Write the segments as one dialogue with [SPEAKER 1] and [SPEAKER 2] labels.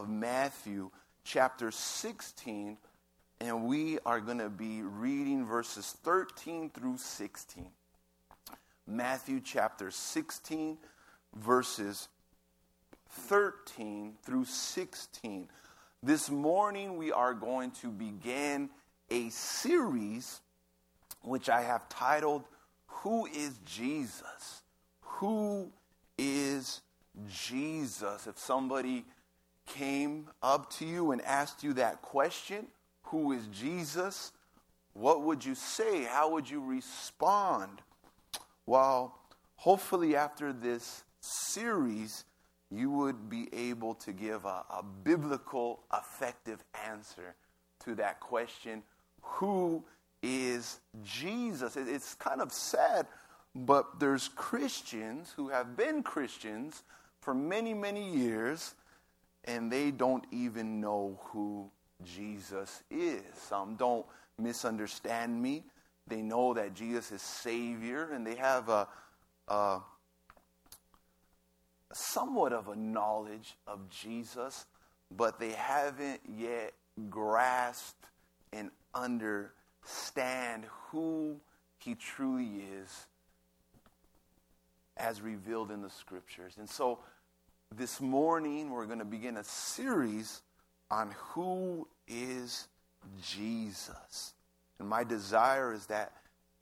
[SPEAKER 1] of Matthew, chapter 16, and we are going to be reading verses 13 through 16. Matthew chapter 16, verses 13 through 16. This morning, we are going to begin a series which I have titled, Who is Jesus? Who is Jesus? If somebody came up to you and asked you that question, Who is Jesus? What would you say? How would you respond? Well, hopefully, after this series, you would be able to give a, a biblical, effective answer to that question Who is Jesus? It, it's kind of sad, but there's Christians who have been Christians for many, many years, and they don't even know who Jesus is. Some don't misunderstand me. They know that Jesus is Savior, and they have a, a somewhat of a knowledge of Jesus, but they haven't yet grasped and understand who he truly is as revealed in the scriptures. And so this morning we're going to begin a series on who is Jesus. And my desire is that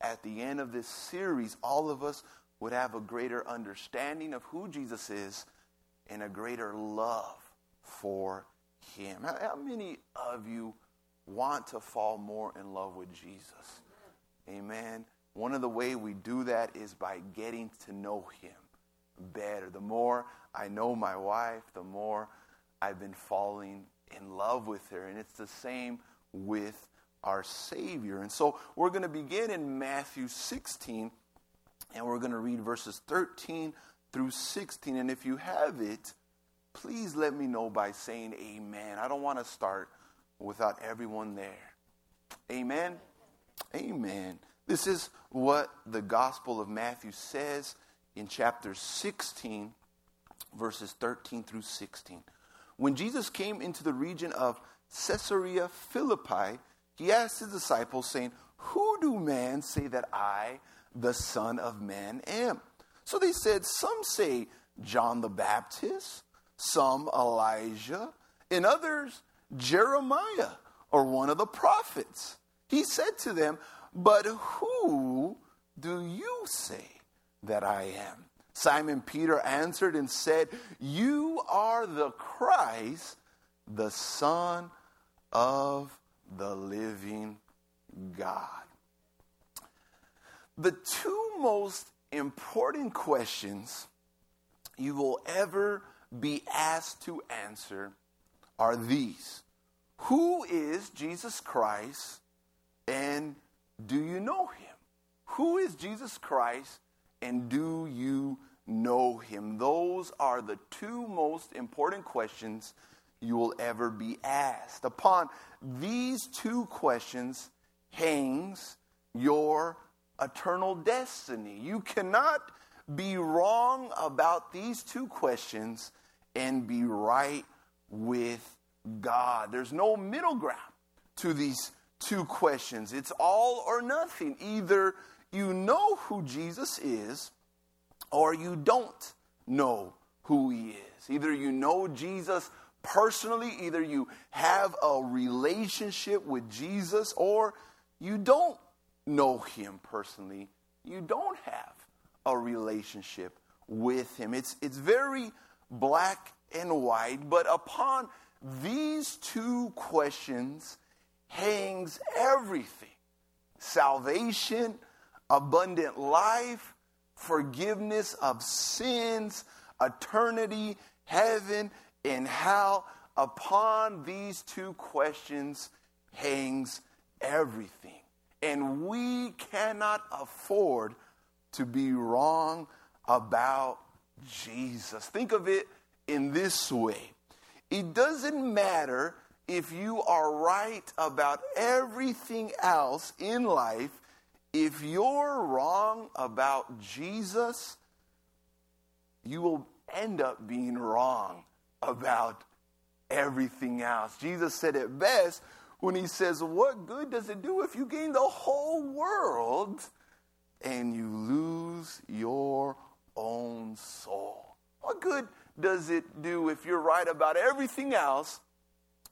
[SPEAKER 1] at the end of this series, all of us would have a greater understanding of who Jesus is and a greater love for him. How, many of you want to fall more in love with Jesus? Amen. One of the way we do that is by getting to know him better. The more I know my wife, the more I've been falling in love with her. And it's the same with our Savior. And so we're going to begin in Matthew 16 and we're going to read verses 13 through 16. And if you have it, please let me know by saying amen. I don't want to start without everyone there. Amen. Amen. This is what the Gospel of Matthew says in chapter 16, verses 13 through 16. When Jesus came into the region of Caesarea Philippi, he asked his disciples, saying, Who do men say that I, the Son of Man am. So they said, Some say John the Baptist, some Elijah, and others Jeremiah or one of the prophets. He said to them, But who do you say that I am? Simon Peter answered and said, You are the Christ, the Son of the living God. The two most important questions you will ever be asked to answer are these Who is Jesus Christ and do you know him? Who is Jesus Christ and do you know him? Those are the two most important questions you will ever be asked. Upon these two questions hangs your eternal destiny. You cannot be wrong about these two questions and be right with God. There's no middle ground to these two questions. It's all or nothing. Either you know who Jesus is or you don't know who he is. Either you know Jesus personally, either you have a relationship with Jesus or you don't know him personally, you don't have a relationship with him. It's, it's very black and white, but upon these two questions hangs everything salvation, abundant life, forgiveness of sins, eternity, heaven, and hell. Upon these two questions hangs everything. And we cannot afford to be wrong about Jesus. Think of it in this way it doesn't matter if you are right about everything else in life, if you're wrong about Jesus, you will end up being wrong about everything else. Jesus said it best when he says, What good does it do if you gain the whole world and you lose your own soul? What good does it do if you're right about everything else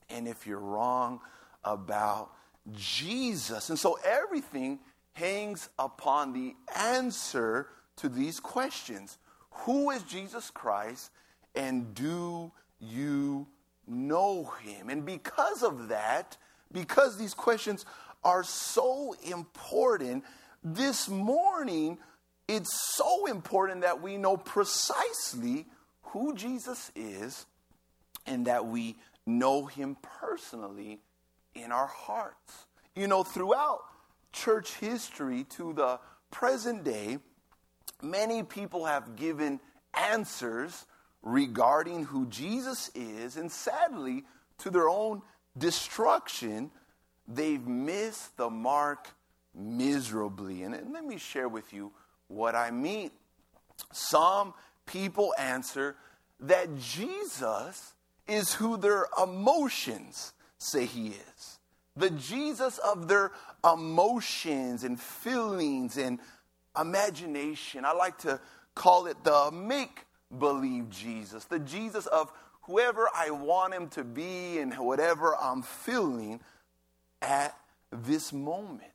[SPEAKER 1] and if you're wrong about Jesus? And so everything hangs upon the answer to these questions Who is Jesus Christ and do you know him? And because of that, because these questions are so important, this morning it's so important that we know precisely who Jesus is and that we know him personally in our hearts. You know, throughout church history to the present day, many people have given answers regarding who Jesus is, and sadly, to their own destruction, they've missed the mark miserably. And, let me share with you what I mean. Some people answer that Jesus is who their emotions say he is. The Jesus of their emotions and feelings and imagination. I like to call it the make believe Jesus, the Jesus of whoever I want him to be and whatever I'm feeling at this moment.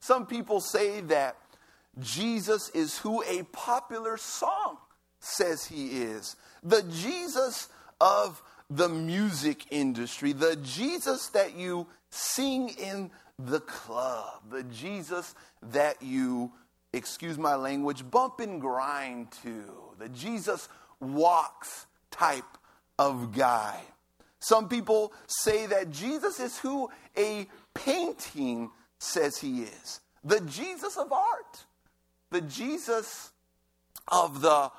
[SPEAKER 1] Some people say that Jesus is who a popular song says he is. The Jesus of the music industry, the Jesus that you sing in the club, the Jesus that you, excuse my language, bump and grind to, the Jesus walks type of guy. Some people say that Jesus is who a painting says he is. The Jesus of art, the Jesus of the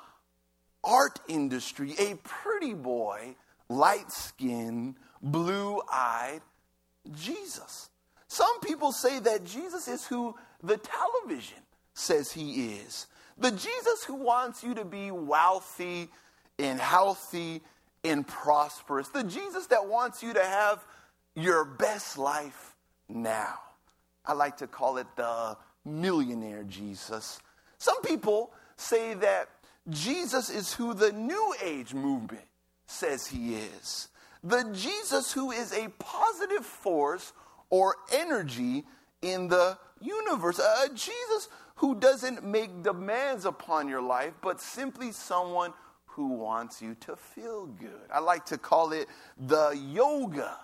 [SPEAKER 1] art industry, a pretty boy, light skinned, blue eyed Jesus. Some people say that Jesus is who the television says he is. The Jesus who wants you to be wealthy and healthy and prosperous. The Jesus that wants you to have your best life now. I like to call it the millionaire Jesus. Some people say that Jesus is who the New Age movement says he is. The Jesus who is a positive force or energy in the universe. A Jesus who doesn't make demands upon your life, but simply someone who wants you to feel good. I like to call it the yoga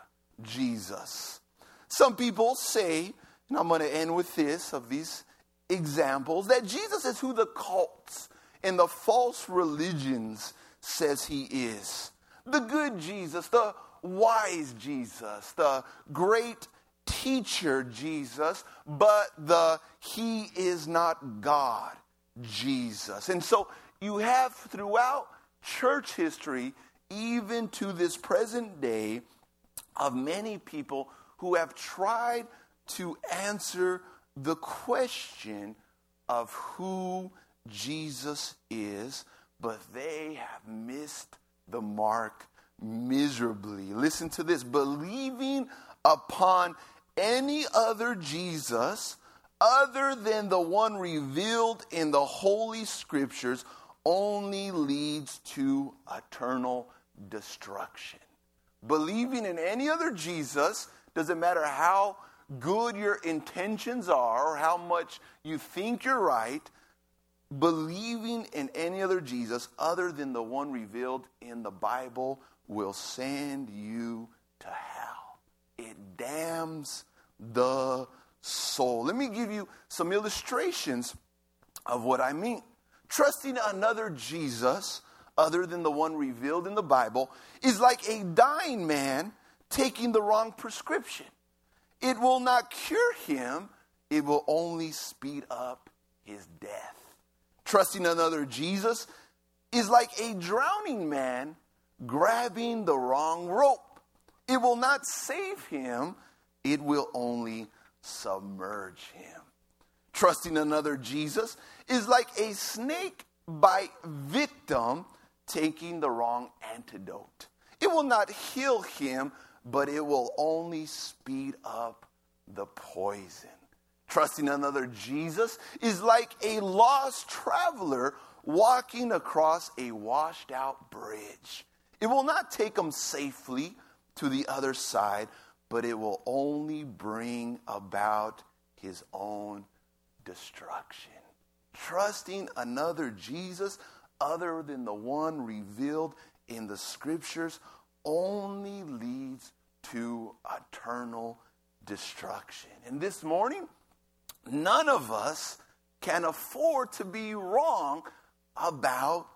[SPEAKER 1] Jesus. Some people say, and I'm going to end with this of these examples, that Jesus is who the cults and the false religions says he is. The good Jesus, the wise Jesus, the great teacher Jesus, but the he is not God Jesus. And so you have throughout church history, even to this present day, of many people who have tried to answer the question of who Jesus is, but they have missed the mark miserably. Listen to this believing upon any other Jesus other than the one revealed in the Holy Scriptures only leads to eternal destruction. Believing in any other Jesus, doesn't matter how good your intentions are or how much you think you're right, believing in any other Jesus other than the one revealed in the Bible will send you to hell. It damns the soul. Let me give you some illustrations of what I mean. Trusting another Jesus other than the one revealed in the Bible is like a dying man taking the wrong prescription. It will not cure him, it will only speed up his death. Trusting another Jesus is like a drowning man grabbing the wrong rope. It will not save him, it will only submerge him. Trusting another Jesus is like a snake bite victim taking the wrong antidote. It will not heal him, but it will only speed up the poison. Trusting another Jesus is like a lost traveler walking across a washed out bridge. It will not take him safely to the other side, but it will only bring about his own destruction. Trusting another Jesus other than the one revealed in the scriptures only leads to eternal destruction. And this morning, none of us can afford to be wrong about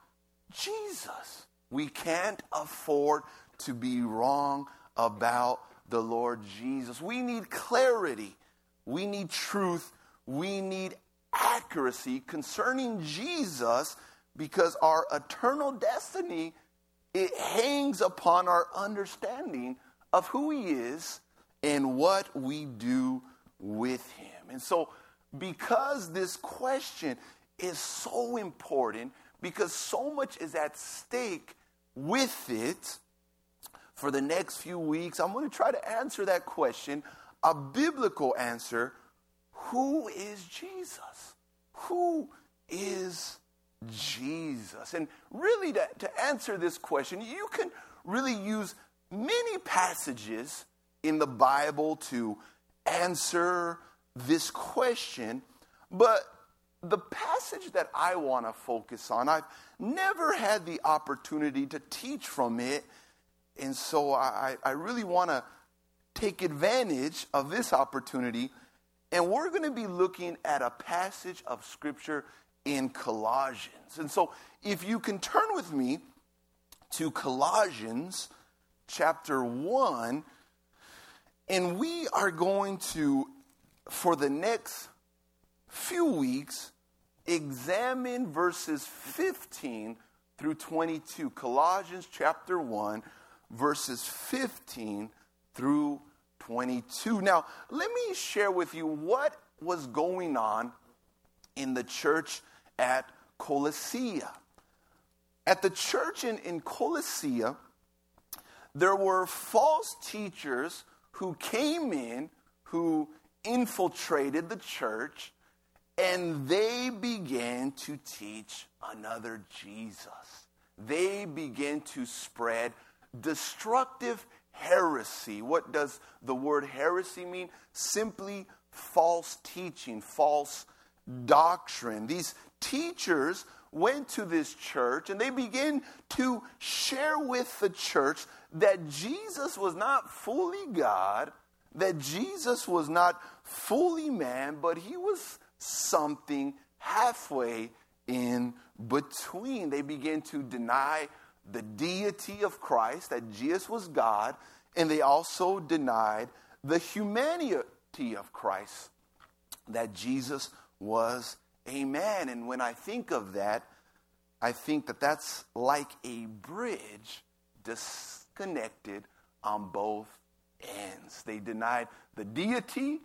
[SPEAKER 1] Jesus. We can't afford to be wrong about the Lord Jesus. We need clarity. We need truth. We need accuracy concerning Jesus because our eternal destiny it hangs upon our understanding of who he is and what we do with him. And so because this question is so important because so much is at stake with it for the next few weeks i'm going to try to answer that question a biblical answer who is jesus? Who is jesus? And really to, to answer this question you can really use many passages in the bible to answer this question but the passage that I want to focus on, I've never had the opportunity to teach from it. And so I, I really want to take advantage of this opportunity. And we're going to be looking at a passage of Scripture in Colossians. And so if you can turn with me to Colossians chapter 1, and we are going to, for the next few weeks examine verses 15 through 22. Colossians chapter 1, verses 15 through 22. Now, let me share with you what was going on in the church at Colossia. At the church in, in Colossia, there were false teachers who came in, who infiltrated the church, and they began to teach another Jesus. They began to spread destructive heresy. What does the word heresy mean? Simply false teaching, false doctrine. These teachers went to this church and they began to share with the church that Jesus was not fully God, that Jesus was not fully man, but he was something halfway in between. They began to deny the deity of Christ, that Jesus was God, and they also denied the humanity of Christ, that Jesus was a man. And when I think of that, I think that that's like a bridge disconnected on both ends. They denied the deity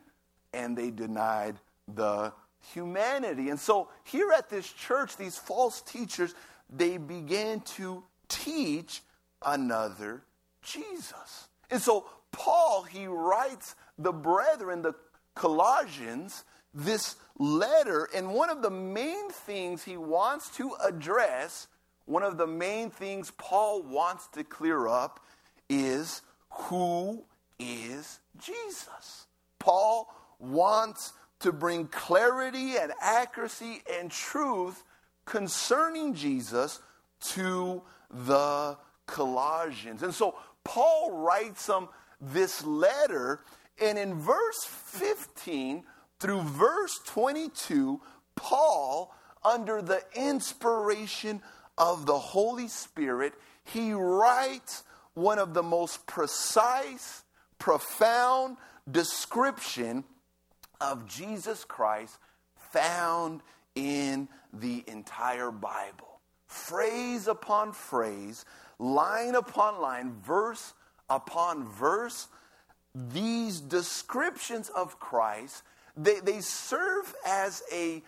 [SPEAKER 1] and they denied the humanity. And so here at this church, these false teachers, they began to teach another Jesus. And so Paul, he writes the brethren, the Colossians, this letter, and one of the main things he wants to address, one of the main things Paul wants to clear up is who is Jesus? Paul wants to bring clarity and accuracy and truth concerning Jesus to the Colossians. And so Paul writes them this letter, and in verse 15 through verse 22, Paul, under the inspiration of the Holy Spirit, he writes one of the most precise, profound description of Jesus Christ found in the entire Bible. Phrase upon phrase, line upon line, verse upon verse, these descriptions of Christ, they, they serve as a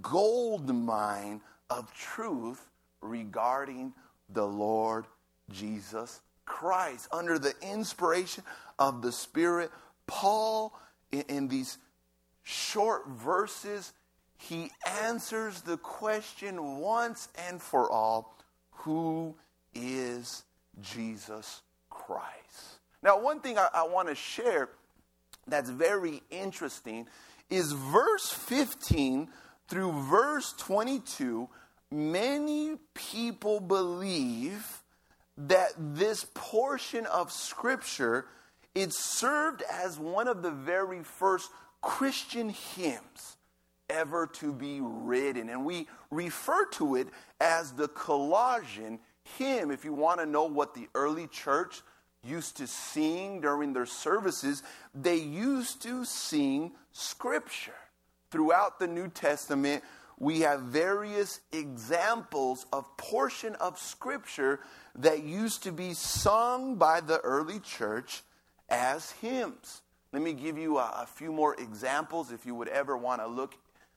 [SPEAKER 1] gold mine of truth regarding the Lord Jesus Christ. Under the inspiration of the Spirit, Paul, in, in these short verses, he answers the question once and for all who is Jesus Christ? Now, one thing I, I want to share that's very interesting is verse 15 through verse 22. Many people believe that this portion of scripture it served as one of the very first Christian hymns ever to be written. And we refer to it as the Colossian hymn. If you want to know what the early church used to sing during their services, they used to sing scripture. Throughout the New Testament, we have various examples of portion of scripture that used to be sung by the early church as hymns. Let me give you a, a few more examples if you would ever want to look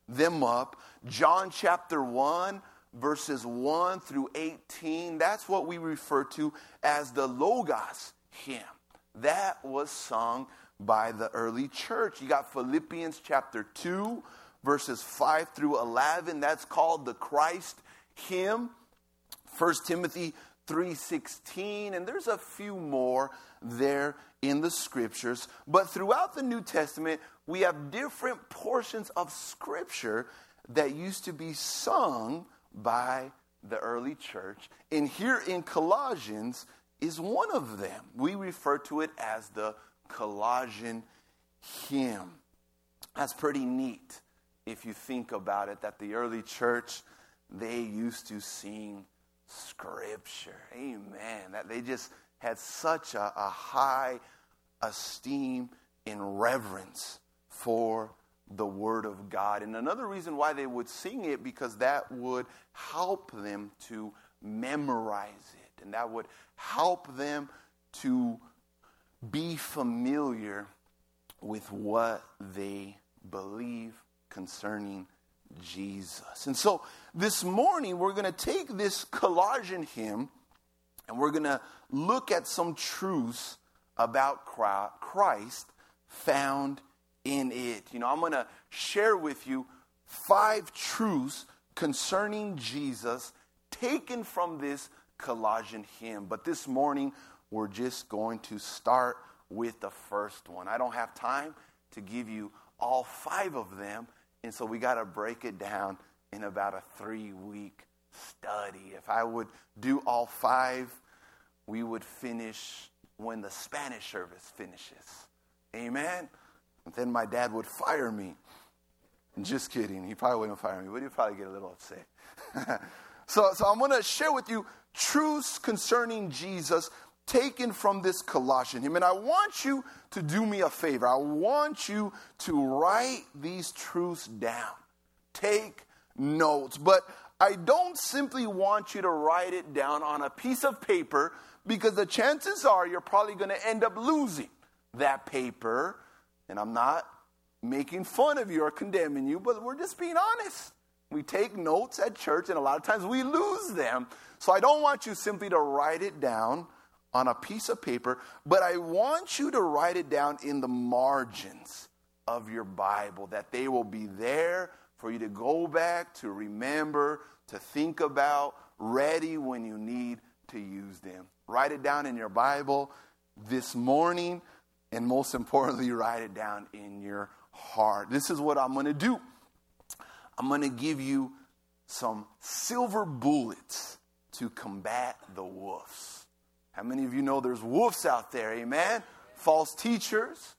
[SPEAKER 1] them up. John chapter 1, verses 1 through 18, that's what we refer to as the Logos hymn. That was sung by the early church. You got Philippians chapter 2, verses 5 through 11. That's called the Christ hymn. 1 Timothy 3:16 and there's a few more there in the scriptures but throughout the New Testament we have different portions of scripture that used to be sung by the early church and here in Colossians is one of them we refer to it as the Colossian hymn that's pretty neat if you think about it that the early church they used to sing Scripture. Amen. That they just had such a, a high esteem and reverence for the Word of God. And another reason why they would sing it, because that would help them to memorize it, and that would help them to be familiar with what they believe concerning Jesus. And so this morning, we're going to take this Colossian hymn and we're going to look at some truths about Christ found in it. You know, I'm going to share with you five truths concerning Jesus taken from this Colossian hymn. But this morning, we're just going to start with the first one. I don't have time to give you all five of them, and so we got to break it down in about a three week study. If I would do all five, we would finish when the Spanish service finishes. Amen? And then my dad would fire me. Just kidding. He probably wouldn't fire me, but he'd probably get a little upset. so, so I'm going to share with you truths concerning Jesus taken from this Colossian hymn. And I want you to do me a favor. I want you to write these truths down. Take notes. But I don't simply want you to write it down on a piece of paper because the chances are you're probably going to end up losing that paper. And I'm not making fun of you or condemning you, but we're just being honest. We take notes at church, and a lot of times we lose them. So I don't want you simply to write it down on a piece of paper, but I want you to write it down in the margins of your Bible, that they will be there for you to go back, to remember, to think about, ready when you need to use them. Write it down in your Bible this morning, and most importantly, write it down in your heart. This is what I'm going to do. I'm going to give you some silver bullets to combat the wolves. How many of you know there's wolves out there? Amen? False teachers,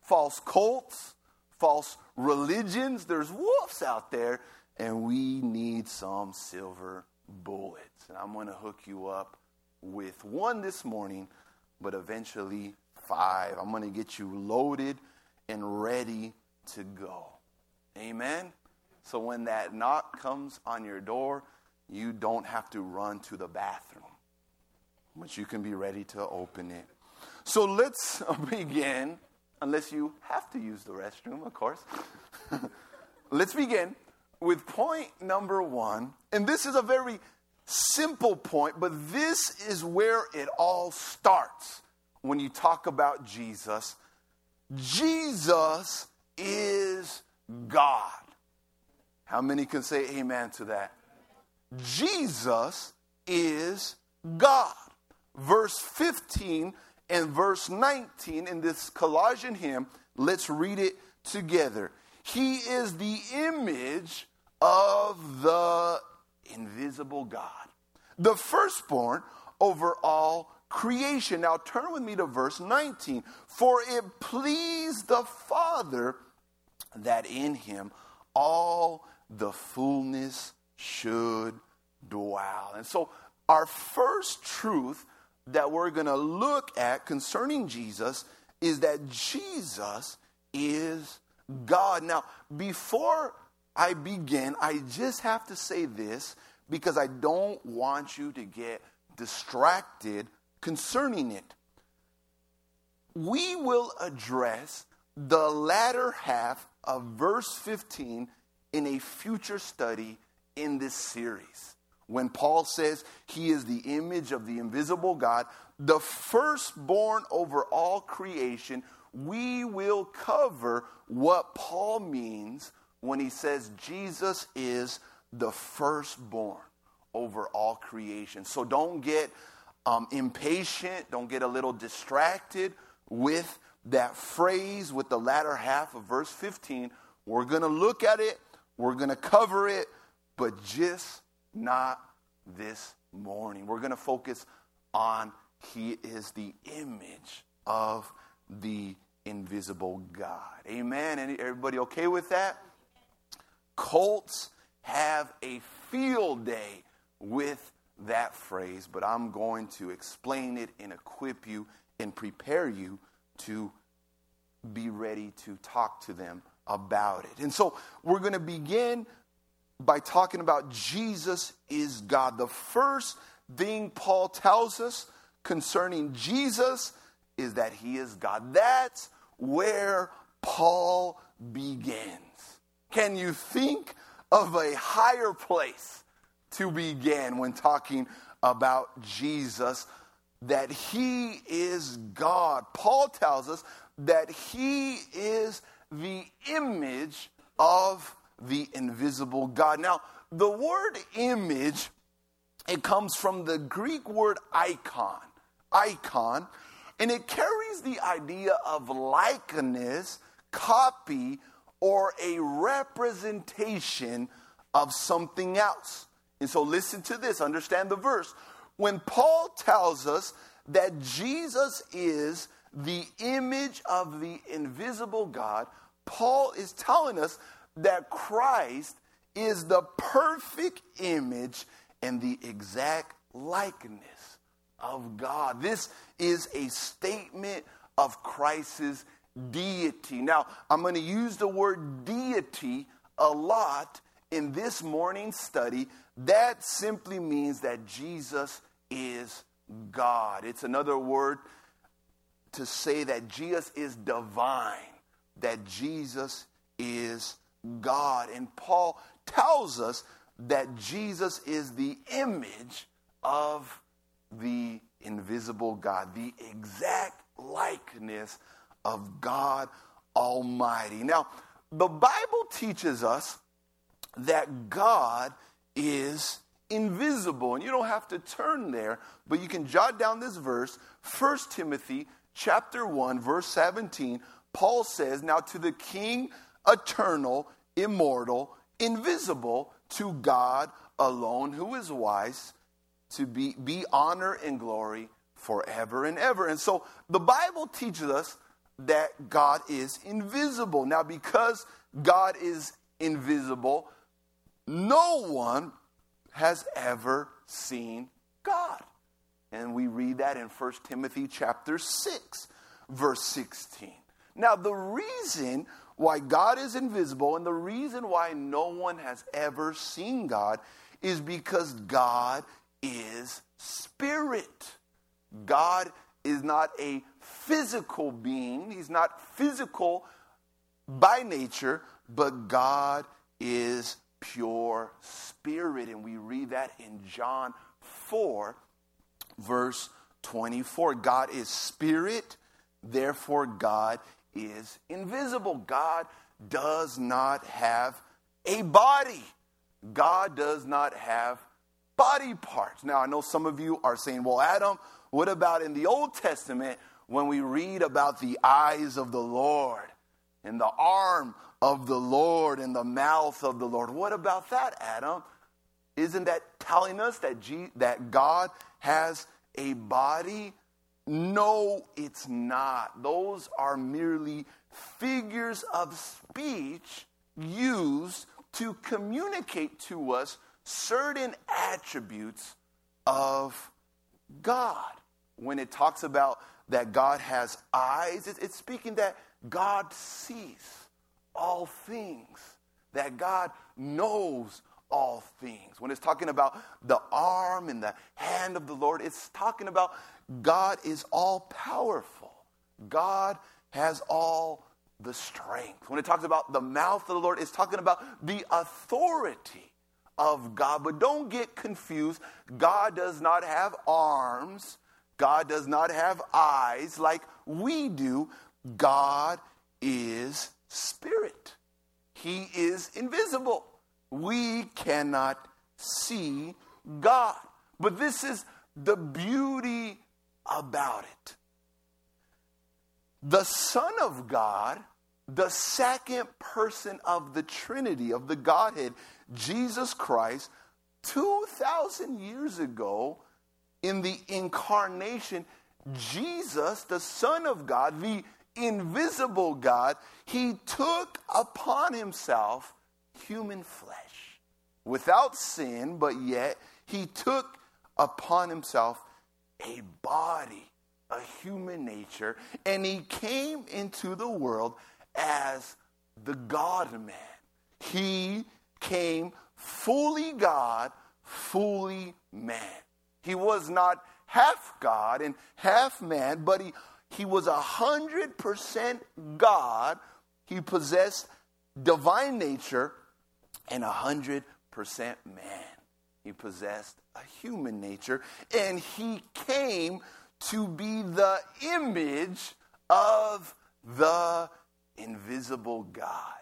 [SPEAKER 1] false cults, false religions. There's wolves out there, and we need some silver bullets. And I'm going to hook you up with one this morning, but eventually five. I'm going to get you loaded and ready to go. Amen? So when that knock comes on your door, you don't have to run to the bathroom but you can be ready to open it. So let's begin, unless you have to use the restroom, of course. let's begin with point number one. And this is a very simple point, but this is where it all starts when you talk about Jesus. Jesus is God. How many can say amen to that? Jesus is God. Verse 15 and verse 19 in this Colossian hymn, let's read it together. He is the image of the invisible God, the firstborn over all creation. Now turn with me to verse 19. For it pleased the Father that in him all the fullness should dwell. And so, our first truth that we're going to look at concerning Jesus is that Jesus is God. Now, before I begin, I just have to say this because I don't want you to get distracted concerning it. We will address the latter half of verse 15 in a future study in this series. When Paul says he is the image of the invisible God, the firstborn over all creation, we will cover what Paul means when he says Jesus is the firstborn over all creation. So don't get um, impatient, don't get a little distracted with that phrase, with the latter half of verse 15. We're going to look at it we're going to cover it, but just not this morning. We're going to focus on He is the image of the invisible God. Amen. Everybody okay with that? Colts have a field day with that phrase, but I'm going to explain it and equip you and prepare you to be ready to talk to them about it. And so we're going to begin by talking about Jesus is God. The first thing Paul tells us concerning Jesus is that he is God. That's where Paul begins. Can you think of a higher place to begin when talking about Jesus? That he is God. Paul tells us that he is the image of the invisible God. Now, the word image, it comes from the Greek word icon, icon, and it carries the idea of likeness, copy, or a representation of something else. And so listen to this, understand the verse. When Paul tells us that Jesus is the image of the invisible God, Paul is telling us that Christ is the perfect image and the exact likeness of God. This is a statement of Christ's deity. Now, I'm going to use the word deity a lot in this morning's study. That simply means that Jesus is God. It's another word to say that Jesus is divine that Jesus is God. And Paul tells us that Jesus is the image of the invisible God, the exact likeness of God Almighty. Now, the Bible teaches us that God is invisible. And you don't have to turn there, but you can jot down this verse, 1 Timothy chapter 1 verse 17 Paul says, Now to the King, eternal, immortal, invisible, to God alone, who is wise, to be, be honor and glory forever and ever. And so the Bible teaches us that God is invisible. Now, because God is invisible, no one has ever seen God. And we read that in 1 Timothy chapter 6, verse 16. Now, the reason why God is invisible and the reason why no one has ever seen God is because God is spirit. God is not a physical being, He's not physical by nature, but God is pure spirit. And we read that in John 4, verse 24. God is spirit, therefore, God is invisible. God does not have a body. God does not have body parts. Now, I know some of you are saying, well, Adam, what about in the Old Testament when we read about the eyes of the Lord and the arm of the Lord and the mouth of the Lord? What about that, Adam? Isn't that telling us that, G- that God has a body? No, it's not. Those are merely figures of speech used to communicate to us certain attributes of God. When it talks about that God has eyes, it's speaking that God sees all things, that God knows all things. When it's talking about the arm and the hand of the Lord, it's talking about God is all powerful. God has all the strength. When it talks about the mouth of the Lord, it's talking about the authority of God. But don't get confused. God does not have arms, God does not have eyes like we do. God is spirit, He is invisible. We cannot see God. But this is the beauty about it. The Son of God, the second person of the Trinity, of the Godhead, Jesus Christ, 2,000 years ago, in the incarnation, Jesus, the Son of God, the invisible God, he took upon himself human flesh without sin, but yet he took upon himself a body, a human nature, and he came into the world as the God man. He came fully God, fully man. He was not half God and half man, but he, he was a hundred percent God. He possessed divine nature and a hundred percent man. He possessed a human nature, and he came to be the image of the invisible God.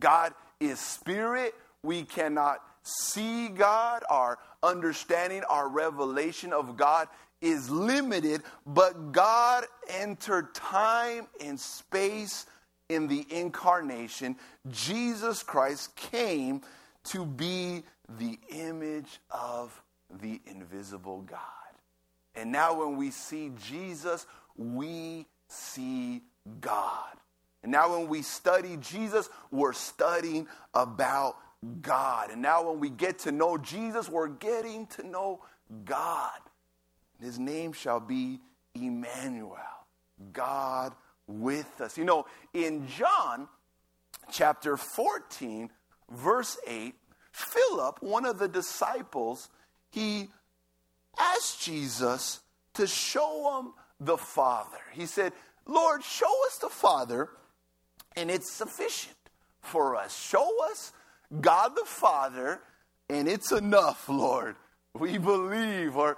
[SPEAKER 1] God is spirit. We cannot see God. Our understanding, our revelation of God is limited, but God entered time and space in the incarnation. Jesus Christ came to be the image of the invisible God. And now, when we see Jesus, we see God. And now, when we study Jesus, we're studying about God. And now, when we get to know Jesus, we're getting to know God. His name shall be Emmanuel, God with us. You know, in John chapter 14, verse 8, Philip, one of the disciples, he asked Jesus to show him the Father. He said, Lord, show us the Father, and it's sufficient for us. Show us God the Father, and it's enough, Lord. We believe, or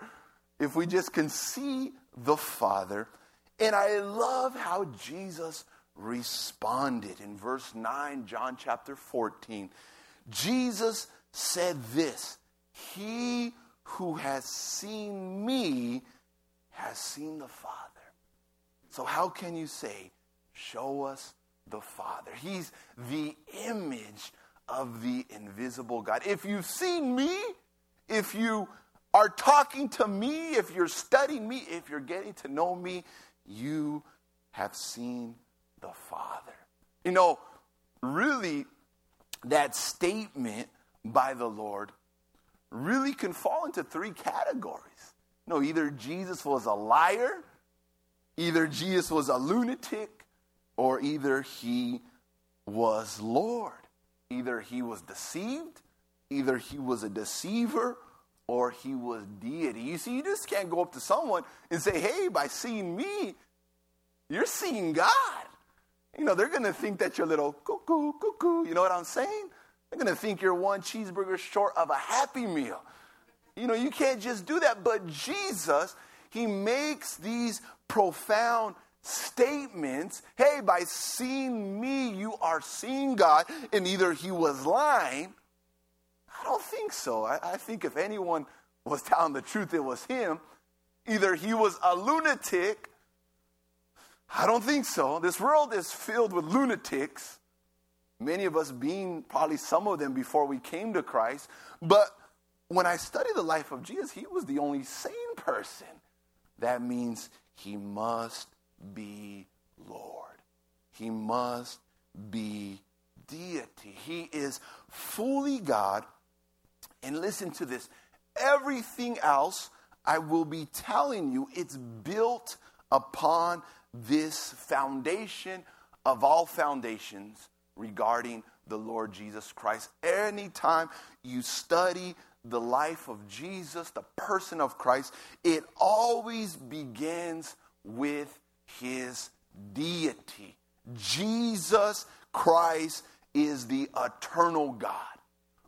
[SPEAKER 1] if we just can see the Father. And I love how Jesus responded in verse 9, John chapter 14. Jesus said this He who has seen me has seen the Father. So, how can you say, Show us the Father? He's the image of the invisible God. If you've seen me, if you are talking to me, if you're studying me, if you're getting to know me, you have seen the Father. You know, really, that statement by the Lord really can fall into three categories. No, either Jesus was a liar, either Jesus was a lunatic, or either he was Lord. Either he was deceived, either he was a deceiver, or he was deity. You see, you just can't go up to someone and say, hey, by seeing me, you're seeing God. You know, they're going to think that you're a little cuckoo, cuckoo. You know what I'm saying? They're going to think you're one cheeseburger short of a happy meal. You know, you can't just do that. But Jesus, he makes these profound statements. Hey, by seeing me, you are seeing God. And either he was lying. I don't think so. I, I think if anyone was telling the truth, it was him. Either he was a lunatic. I don't think so. This world is filled with lunatics. Many of us being probably some of them before we came to Christ. But when I study the life of Jesus, he was the only sane person. That means he must be Lord. He must be deity. He is fully God. And listen to this everything else I will be telling you, it's built upon this foundation of all foundations regarding the Lord Jesus Christ. Anytime you study the life of Jesus, the person of Christ, it always begins with his deity. Jesus Christ is the eternal God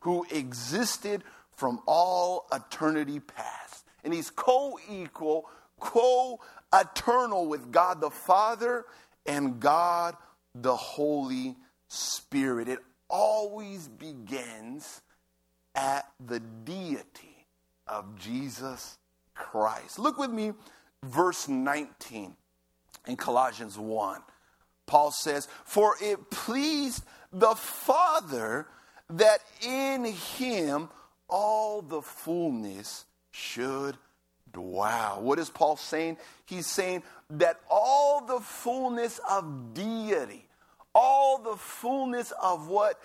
[SPEAKER 1] who existed from all eternity past. And he's co equal, co eternal with God the Father and God the Holy Spirit. It always begins at the deity of Jesus Christ. Look with me, verse 19 in Colossians 1. Paul says, For it pleased the Father that in him all the fullness should dwell. What is Paul saying? He's saying that all the fullness of deity, all the fullness of what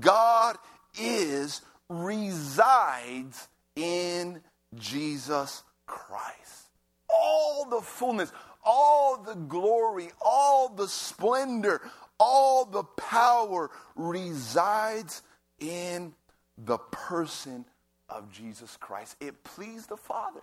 [SPEAKER 1] God is, resides in Jesus Christ. All the fullness, all the glory, all the splendor, all the power resides in the person of Jesus Christ. It pleased the Father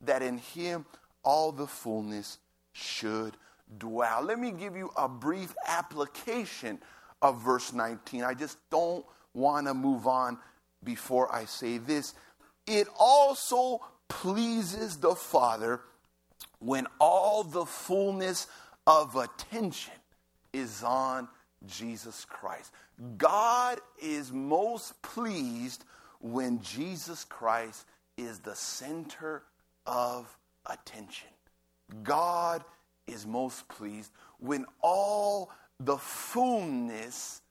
[SPEAKER 1] that in him all the fullness should dwell. Let me give you a brief application of verse 19. I just don't want to move on before I say this. It also pleases the Father when all the fullness of attention is on Jesus Christ. God is most pleased when Jesus Christ is the center of attention. God is most pleased when all the fullness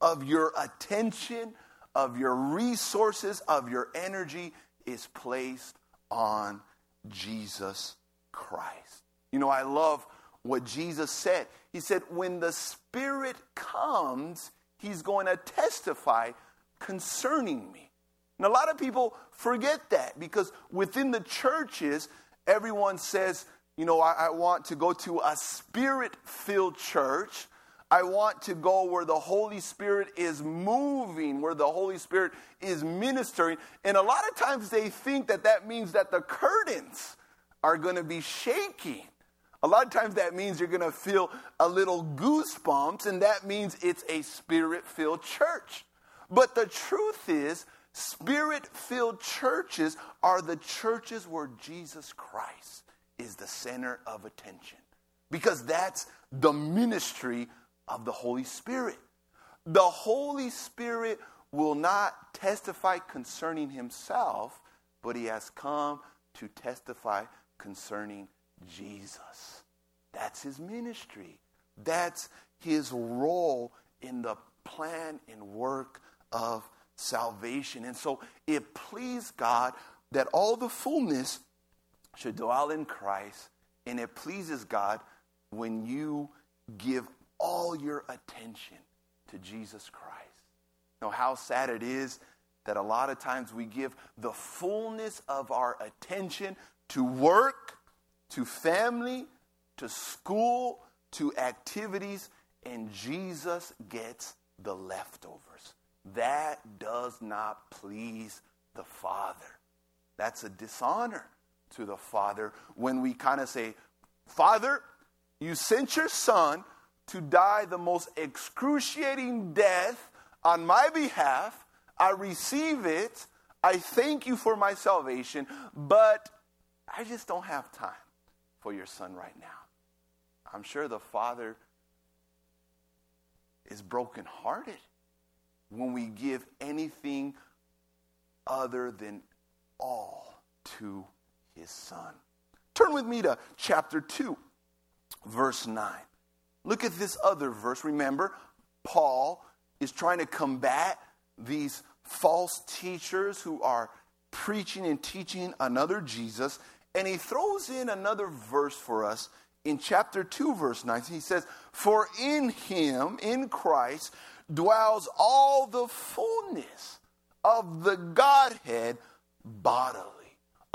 [SPEAKER 1] of your attention, of your resources, of your energy is placed on Jesus Christ. You know, I love what Jesus said. He said, When the Spirit comes, He's going to testify concerning me. And a lot of people forget that because within the churches, everyone says, you know, I, I want to go to a spirit filled church. I want to go where the Holy Spirit is moving, where the Holy Spirit is ministering. And a lot of times they think that that means that the curtains are going to be shaking. A lot of times that means you're going to feel a little goosebumps, and that means it's a spirit filled church. But the truth is, Spirit filled churches are the churches where Jesus Christ is the center of attention because that's the ministry of the Holy Spirit. The Holy Spirit will not testify concerning himself, but he has come to testify concerning Jesus. That's his ministry. That's his role in the plan and work of salvation. And so it pleased God that all the fullness should dwell in Christ, and it pleases God when you give all your attention to Jesus Christ. Know how sad it is that a lot of times we give the fullness of our attention to work, to family, to school, to activities, and Jesus gets the leftovers. That does not please the Father. That's a dishonor to the Father when we kind of say, Father, you sent your Son to die the most excruciating death on my behalf I receive it. I thank you for my salvation, but I just don't have time for your son right now. I'm sure the father is brokenhearted when we give anything other than all to his son. Turn with me to chapter 2, verse 9. Look at this other verse. Remember, Paul is trying to combat these false teachers who are preaching and teaching another Jesus. And he throws in another verse for us in chapter 2, verse 9. He says, For in him, in Christ, dwells all the fullness of the Godhead bodily.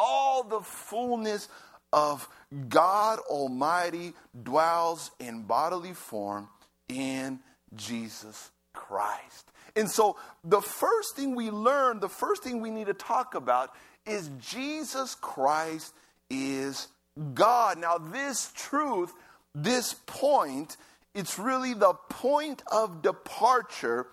[SPEAKER 1] All the fullness of God Almighty dwells in bodily form in Jesus Christ. And so, the first thing we learn, the first thing we need to talk about is Jesus Christ is God. Now, this truth, this point, it's really the point of departure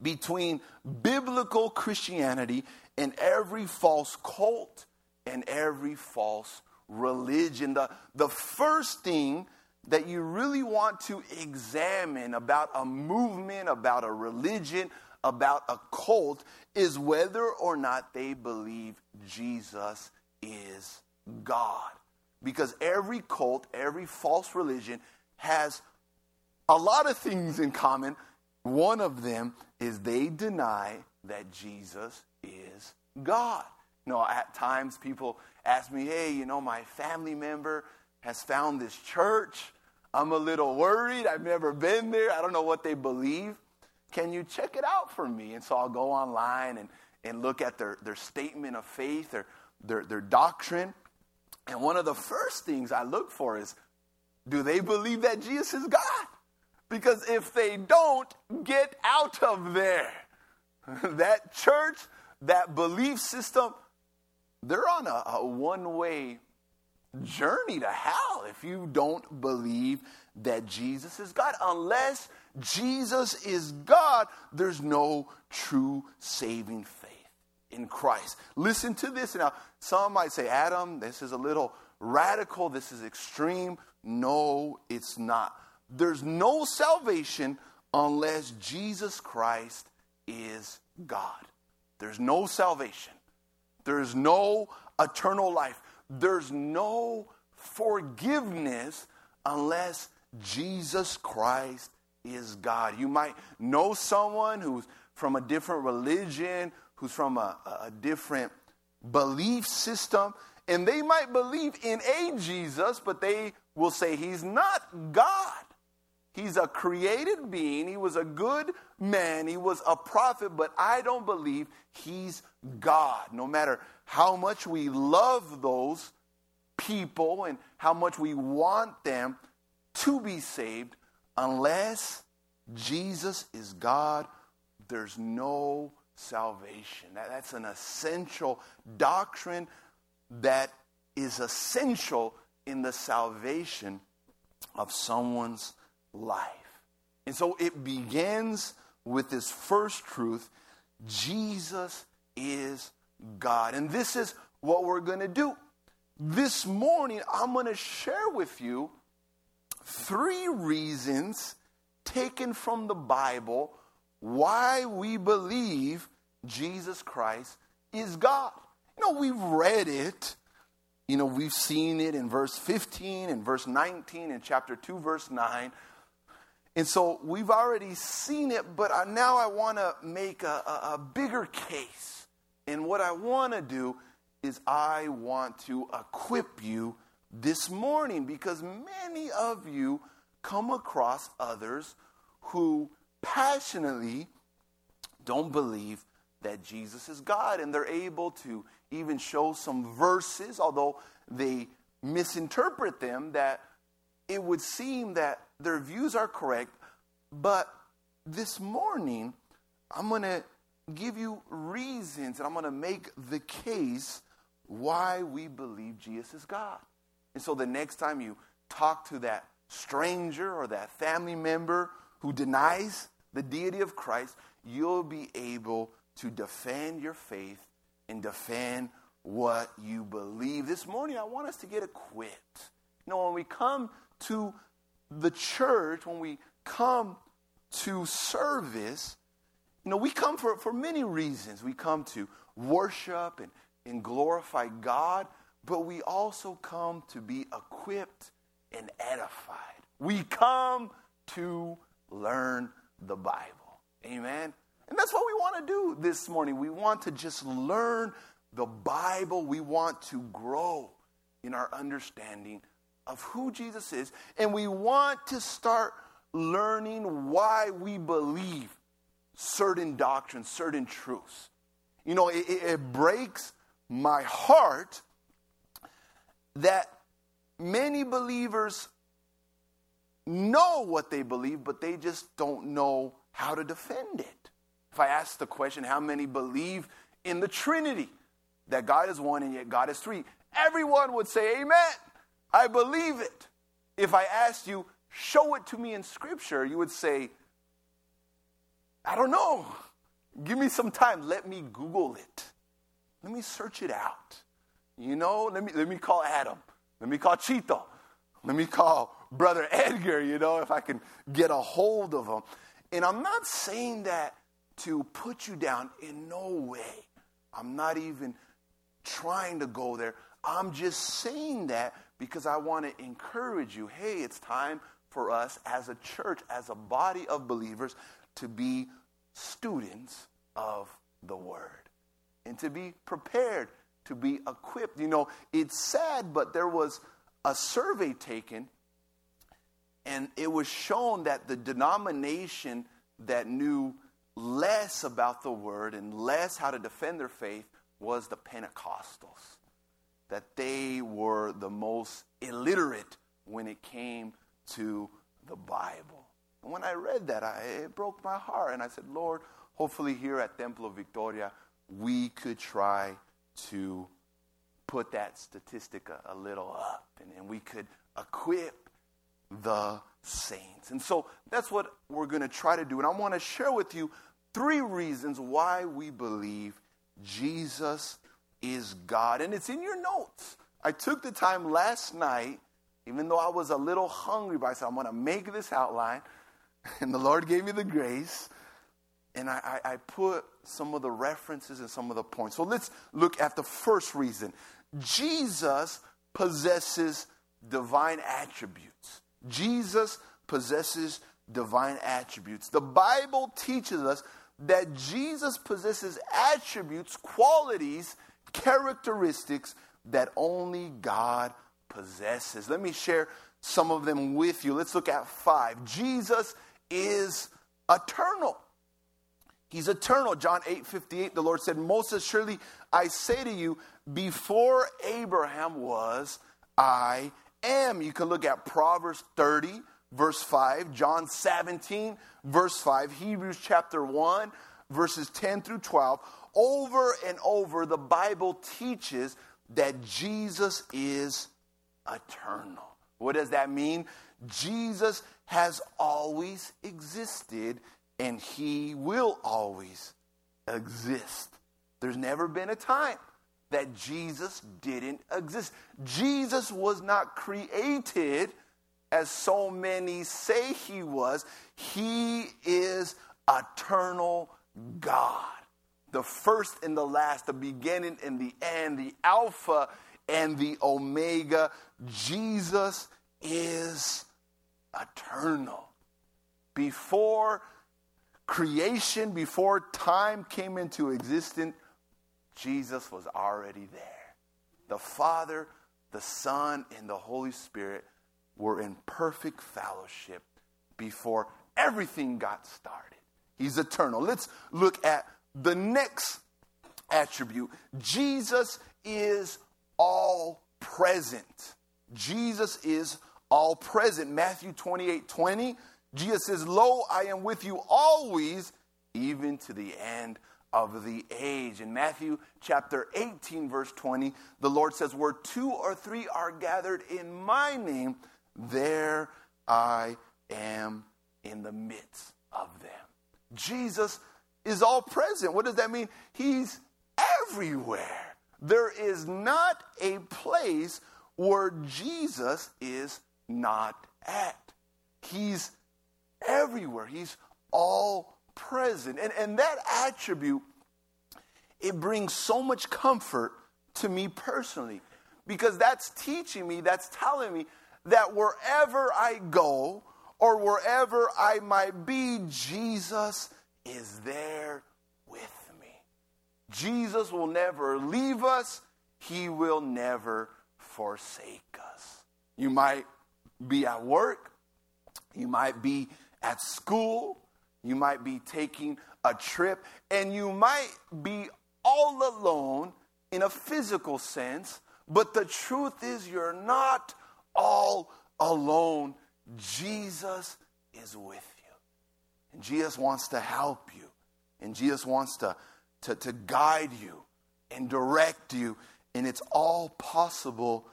[SPEAKER 1] between biblical Christianity and every false cult and every false religion. The, the first thing that you really want to examine about a movement, about a religion, about a cult is whether or not they believe Jesus is God. Because every cult, every false religion has a lot of things in common. One of them is they deny that Jesus is God. You know, at times people ask me, hey, you know, my family member has found this church. I'm a little worried. I've never been there. I don't know what they believe. Can you check it out for me? And so I'll go online and, and look at their, their statement of faith, their, their, their doctrine. And one of the first things I look for is do they believe that Jesus is God? Because if they don't, get out of there. that church, that belief system, they're on a, a one way journey to hell if you don't believe that Jesus is God. Unless Jesus is God, there's no true saving faith in Christ. Listen to this. Now, some might say, Adam, this is a little radical, this is extreme. No, it's not. There's no salvation unless Jesus Christ is God. There's no salvation. There's no eternal life. There's no forgiveness unless Jesus Christ is God. You might know someone who's from a different religion, who's from a, a different belief system, and they might believe in a Jesus, but they will say he's not God. He's a created being. He was a good man. He was a prophet, but I don't believe he's God. No matter how much we love those people and how much we want them to be saved, unless Jesus is God, there's no salvation. That, that's an essential doctrine that is essential in the salvation of someone's life. And so it begins with this first truth Jesus is God. And this is what we're going to do. This morning, I'm going to share with you three reasons taken from the Bible why we believe Jesus Christ is God. You know, we've read it. You know, we've seen it in verse 15 and verse 19 and chapter 2, verse 9. And so we've already seen it, but now I want to make a, a, a bigger case. And what I want to do is I want to equip you this morning because many of you come across others who passionately don't believe that Jesus is God. And they're able to even show some verses, although they misinterpret them, that it would seem that their views are correct. But this morning, I'm going to give you reasons and I'm going to make the case why we believe Jesus is God. And so the next time you talk to that stranger or that family member who denies the deity of Christ, you'll be able to defend your faith and defend what you believe. This morning, I want us to get equipped. You know, when we come to the church, when we come to service, you know, we come for, for many reasons. We come to worship and, and glorify God, but we also come to be equipped and edified. We come to learn the Bible. Amen. And that's what we want to do this morning. We want to just learn the Bible. We want to grow in our understanding of who Jesus is. And we want to start learning why we believe certain doctrines, certain truths. You know, it, it breaks my heart that many believers know what they believe, but they just don't know how to defend it. If I ask the question, how many believe in the Trinity, that God is one and yet God is three, everyone would say, Amen. I believe it. If I asked you, show it to me in Scripture, you would say, I don't know. Give me some time. Let me Google it. Let me search it out. You know, let me, let me call Adam. Let me call Chito. Let me call Brother Edgar, you know, if I can get a hold of him. And I'm not saying that to put you down in no way. I'm not even trying to go there. I'm just saying that because I want to encourage you hey, it's time for us as a church, as a body of believers, to be students of the Word and to be prepared, to be equipped. You know, it's sad, but there was a survey taken, and it was shown that the denomination that knew less about the Word and less how to defend their faith was the Pentecostals. That they were the most illiterate when it came to the Bible. And when I read that, I, it broke my heart. And I said, Lord, hopefully here at Templo Victoria, we could try to put that statistic a, a little up and, and we could equip the saints. And so that's what we're going to try to do. And I want to share with you three reasons why we believe Jesus is God. And it's in your notes. I took the time last night, even though I was a little hungry, but I said, I'm going to make this outline. And the Lord gave me the grace. And I, I, I put some of the references and some of the points. So let's look at the first reason Jesus possesses divine attributes. Jesus possesses divine attributes. The Bible teaches us that Jesus possesses attributes, qualities, characteristics that only God possesses. Let me share some of them with you. Let's look at five. Jesus is eternal. He's eternal. John 8 58, the Lord said, Most assuredly, I say to you, before Abraham was, I am. You can look at Proverbs 30, verse 5, John 17, verse 5, Hebrews chapter 1, verses 10 through 12. Over and over, the Bible teaches that Jesus is eternal. What does that mean? Jesus has always existed and he will always exist. There's never been a time that Jesus didn't exist. Jesus was not created as so many say he was. He is eternal God, the first and the last, the beginning and the end, the Alpha and the Omega. Jesus is eternal. Before creation, before time came into existence, Jesus was already there. The Father, the Son, and the Holy Spirit were in perfect fellowship before everything got started. He's eternal. Let's look at the next attribute Jesus is all present. Jesus is all present. Matthew 28 20, Jesus says, Lo, I am with you always, even to the end of the age. In Matthew chapter 18, verse 20, the Lord says, Where two or three are gathered in my name, there I am in the midst of them. Jesus is all present. What does that mean? He's everywhere. There is not a place where Jesus is not at. He's everywhere. He's all present. And, and that attribute, it brings so much comfort to me personally because that's teaching me, that's telling me that wherever I go or wherever I might be, Jesus is there with me. Jesus will never leave us, He will never forsake us. You might be at work, you might be at school, you might be taking a trip, and you might be all alone in a physical sense, but the truth is, you're not all alone. Jesus is with you. And Jesus wants to help you. And Jesus wants to, to, to guide you and direct you. And it's all possible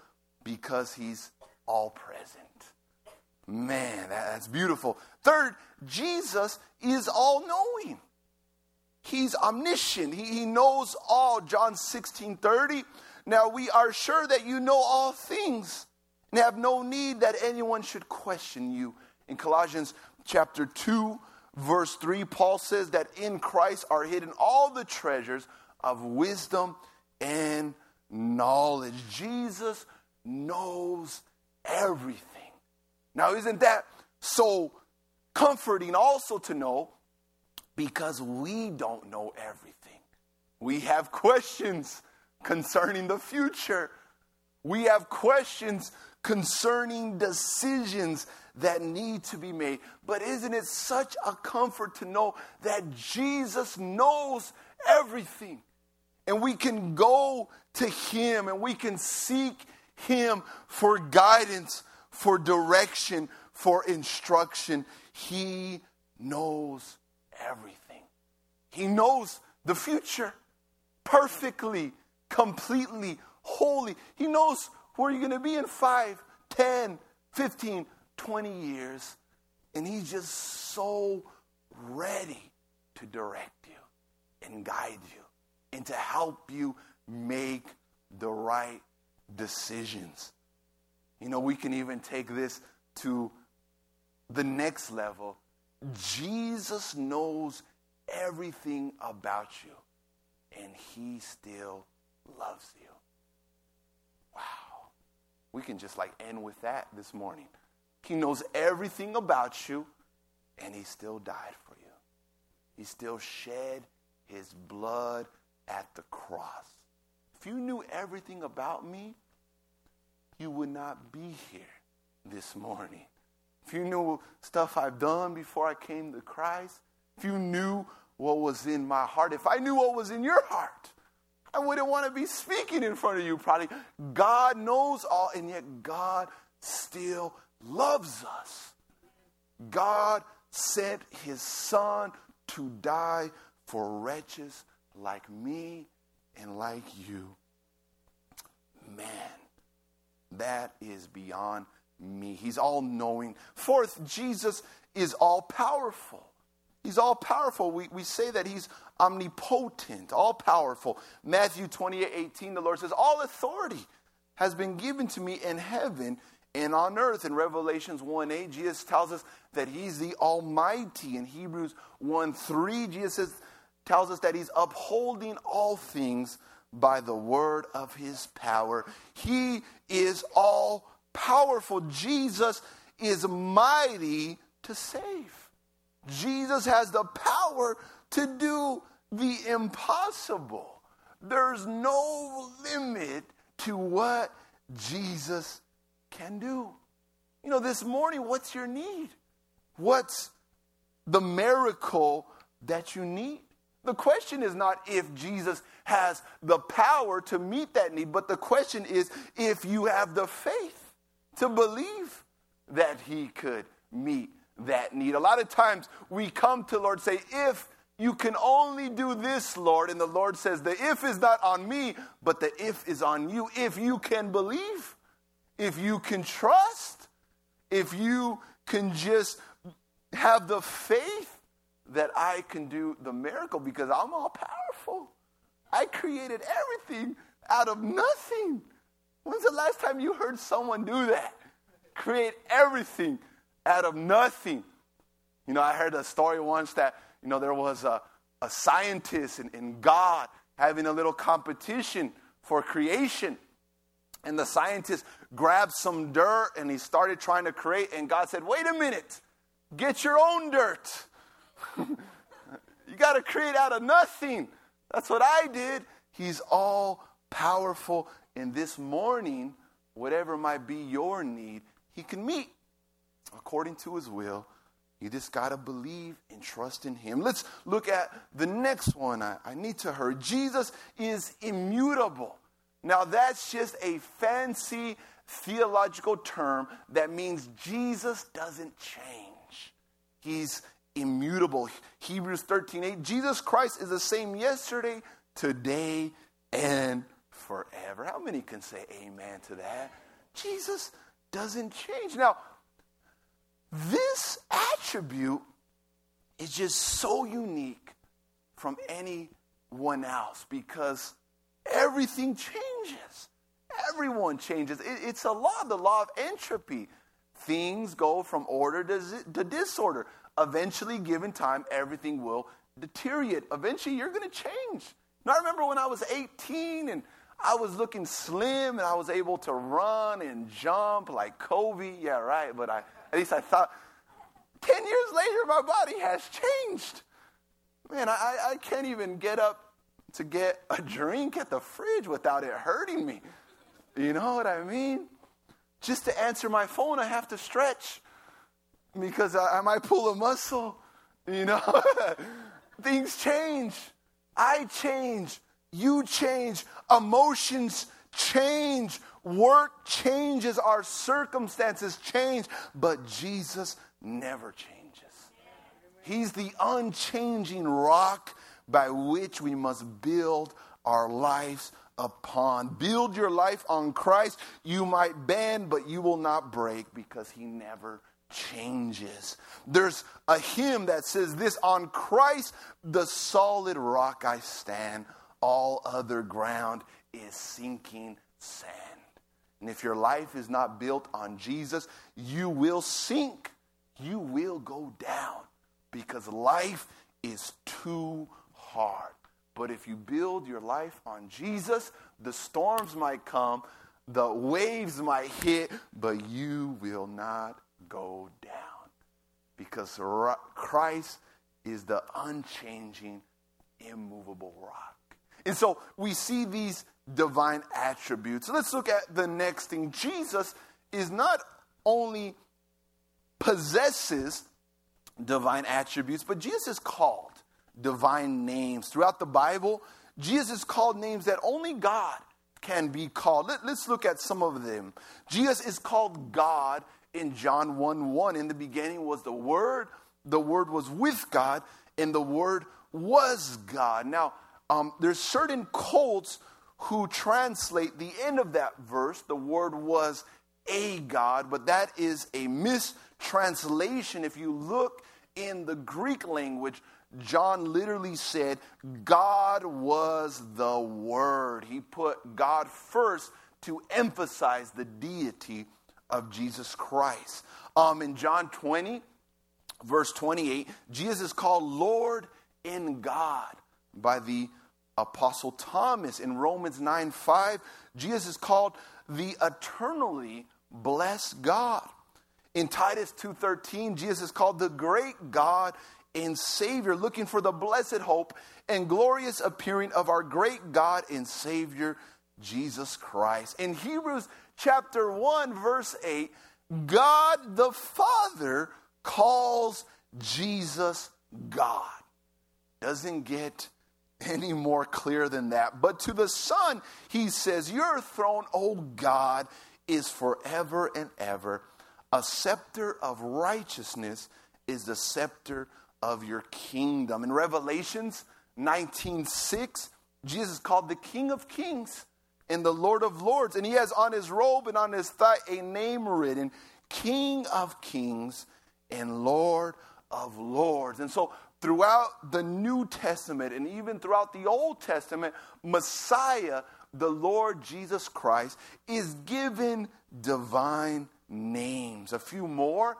[SPEAKER 1] because He's all present. Man, that's beautiful. Third, Jesus is all knowing. He's omniscient. He, he knows all. John 16 30. Now we are sure that you know all things and have no need that anyone should question you. In Colossians chapter 2, verse 3, Paul says that in Christ are hidden all the treasures of wisdom and knowledge. Jesus knows everything. Now, isn't that so comforting also to know? Because we don't know everything. We have questions concerning the future. We have questions concerning decisions that need to be made. But isn't it such a comfort to know that Jesus knows everything? And we can go to Him and we can seek Him for guidance, for direction, for instruction. He knows everything. He knows the future perfectly, completely, wholly. He knows where you're going to be in 5, 10, 15, 20 years. And He's just so ready to direct you and guide you and to help you make the right decisions. You know, we can even take this to the next level. Jesus knows everything about you, and He still loves you. Wow. We can just like end with that this morning. He knows everything about you, and He still died for you. He still shed His blood at the cross. If you knew everything about me, you would not be here this morning. If you knew stuff I've done before I came to Christ, if you knew what was in my heart, if I knew what was in your heart, I wouldn't want to be speaking in front of you, probably. God knows all, and yet God still loves us. God sent his son to die for wretches like me and like you. Man, that is beyond me. He's all knowing. Fourth, Jesus is all powerful. He's all powerful. We, we say that he's omnipotent, all powerful. Matthew 28 18, the Lord says, All authority has been given to me in heaven and on earth. In Revelations 1 8, Jesus tells us that he's the Almighty. In Hebrews 1 3, Jesus says, tells us that he's upholding all things by the word of his power. He is all powerful. Jesus is mighty to save. Jesus has the power to do the impossible. There's no limit to what Jesus can do. You know, this morning, what's your need? What's the miracle that you need? The question is not if Jesus has the power to meet that need, but the question is if you have the faith to believe that he could meet that need. A lot of times we come to Lord say, if you can only do this, Lord, and the Lord says, the if is not on me, but the if is on you. If you can believe, if you can trust, if you can just have the faith that I can do the miracle because I'm all powerful. I created everything out of nothing. When's the last time you heard someone do that? Create everything out of nothing. You know, I heard a story once that, you know, there was a, a scientist and, and God having a little competition for creation. And the scientist grabbed some dirt and he started trying to create, and God said, Wait a minute, get your own dirt. you got to create out of nothing. That's what I did. He's all powerful. And this morning, whatever might be your need, He can meet according to His will. You just got to believe and trust in Him. Let's look at the next one. I, I need to hurry. Jesus is immutable. Now, that's just a fancy theological term that means Jesus doesn't change. He's immutable. Hebrews 13 8. Jesus Christ is the same yesterday, today, and forever. How many can say amen to that? Jesus doesn't change. Now, this attribute is just so unique from anyone else because everything changes. Everyone changes. it's a law, the law of entropy. Things go from order to disorder. Eventually, given time, everything will deteriorate. Eventually, you're going to change. Now, I remember when I was 18 and I was looking slim and I was able to run and jump like Kobe. Yeah, right. But I, at least I thought, 10 years later, my body has changed. Man, I, I can't even get up to get a drink at the fridge without it hurting me. You know what I mean? Just to answer my phone, I have to stretch because I, I might pull a muscle. You know, things change. I change. You change. Emotions change. Work changes. Our circumstances change. But Jesus never changes. He's the unchanging rock by which we must build our lives upon. Build your life on Christ. You might bend, but you will not break because He never changes. There's a hymn that says this On Christ, the solid rock I stand, all other ground is sinking sand. And if your life is not built on Jesus, you will sink. You will go down because life is too hard. But if you build your life on Jesus, the storms might come, the waves might hit, but you will not go down because Christ is the unchanging, immovable rock. And so we see these divine attributes. Let's look at the next thing. Jesus is not only possesses divine attributes, but Jesus is called divine names. Throughout the Bible, Jesus called names that only God can be called. Let, us look at some of them. Jesus is called God in John 1 1. In the beginning was the Word, the Word was with God, and the Word was God. Now, um, there's certain cults who translate the end of that verse, the word was a God, but that is a mistranslation. If you look in the Greek language, John literally said, God was the Word. He put God first to emphasize the deity of Jesus Christ. Um, in John 20, verse 28, Jesus is called Lord in God by the Apostle Thomas. In Romans 9 5, Jesus is called the eternally blessed God. In Titus 2:13, Jesus is called the great God and Savior, looking for the blessed hope and glorious appearing of our great God and Savior, Jesus Christ. In Hebrews chapter 1, verse 8, God the Father calls Jesus God. Doesn't get any more clear than that. But to the Son, he says, Your throne, O God, is forever and ever. A scepter of righteousness is the scepter of your kingdom. In Revelations 19:6, Jesus called the King of Kings and the Lord of Lords, and he has on his robe and on his thigh a name written, King of Kings and Lord of Lords. And so, throughout the New Testament and even throughout the Old Testament, Messiah, the Lord Jesus Christ, is given divine names. A few more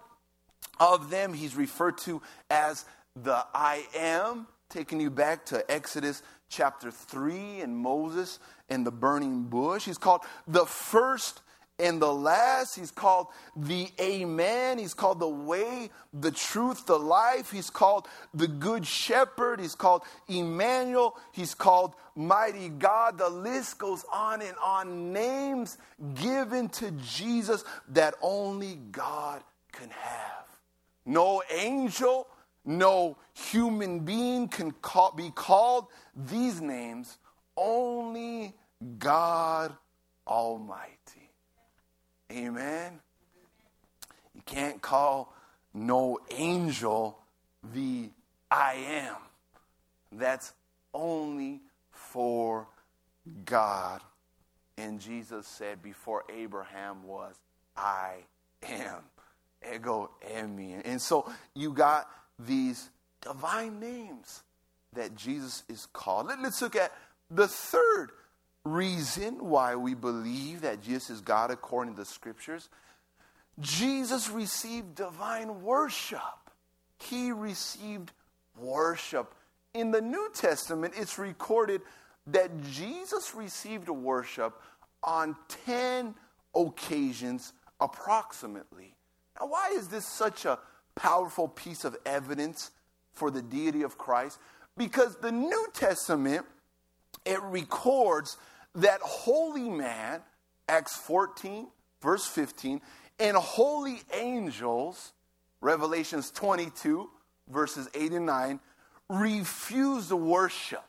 [SPEAKER 1] of them he's referred to as the I am, taking you back to Exodus chapter 3 and Moses and the burning bush. He's called the first and the last. He's called the Amen. He's called the way, the truth, the life. He's called the Good Shepherd. He's called Emmanuel. He's called Mighty God. The list goes on and on. Names given to Jesus that only God can have. No angel, no human being can call, be called these names, only God Almighty. Amen. You can't call no angel the I am. That's only for God. And Jesus said, Before Abraham was, I am. Ego eimi. And so you got these divine names that Jesus is called. Let, us look at the third reason why we believe that Jesus is God according to the scriptures. Jesus received divine worship. He received worship. In the New Testament, it's recorded that Jesus received worship on 10 occasions approximately. Why is this such a powerful piece of evidence for the deity of Christ? Because the New Testament, it records that holy man, Acts 14, verse 15, and holy angels, Revelations 22, verses 8 and 9, refused worship.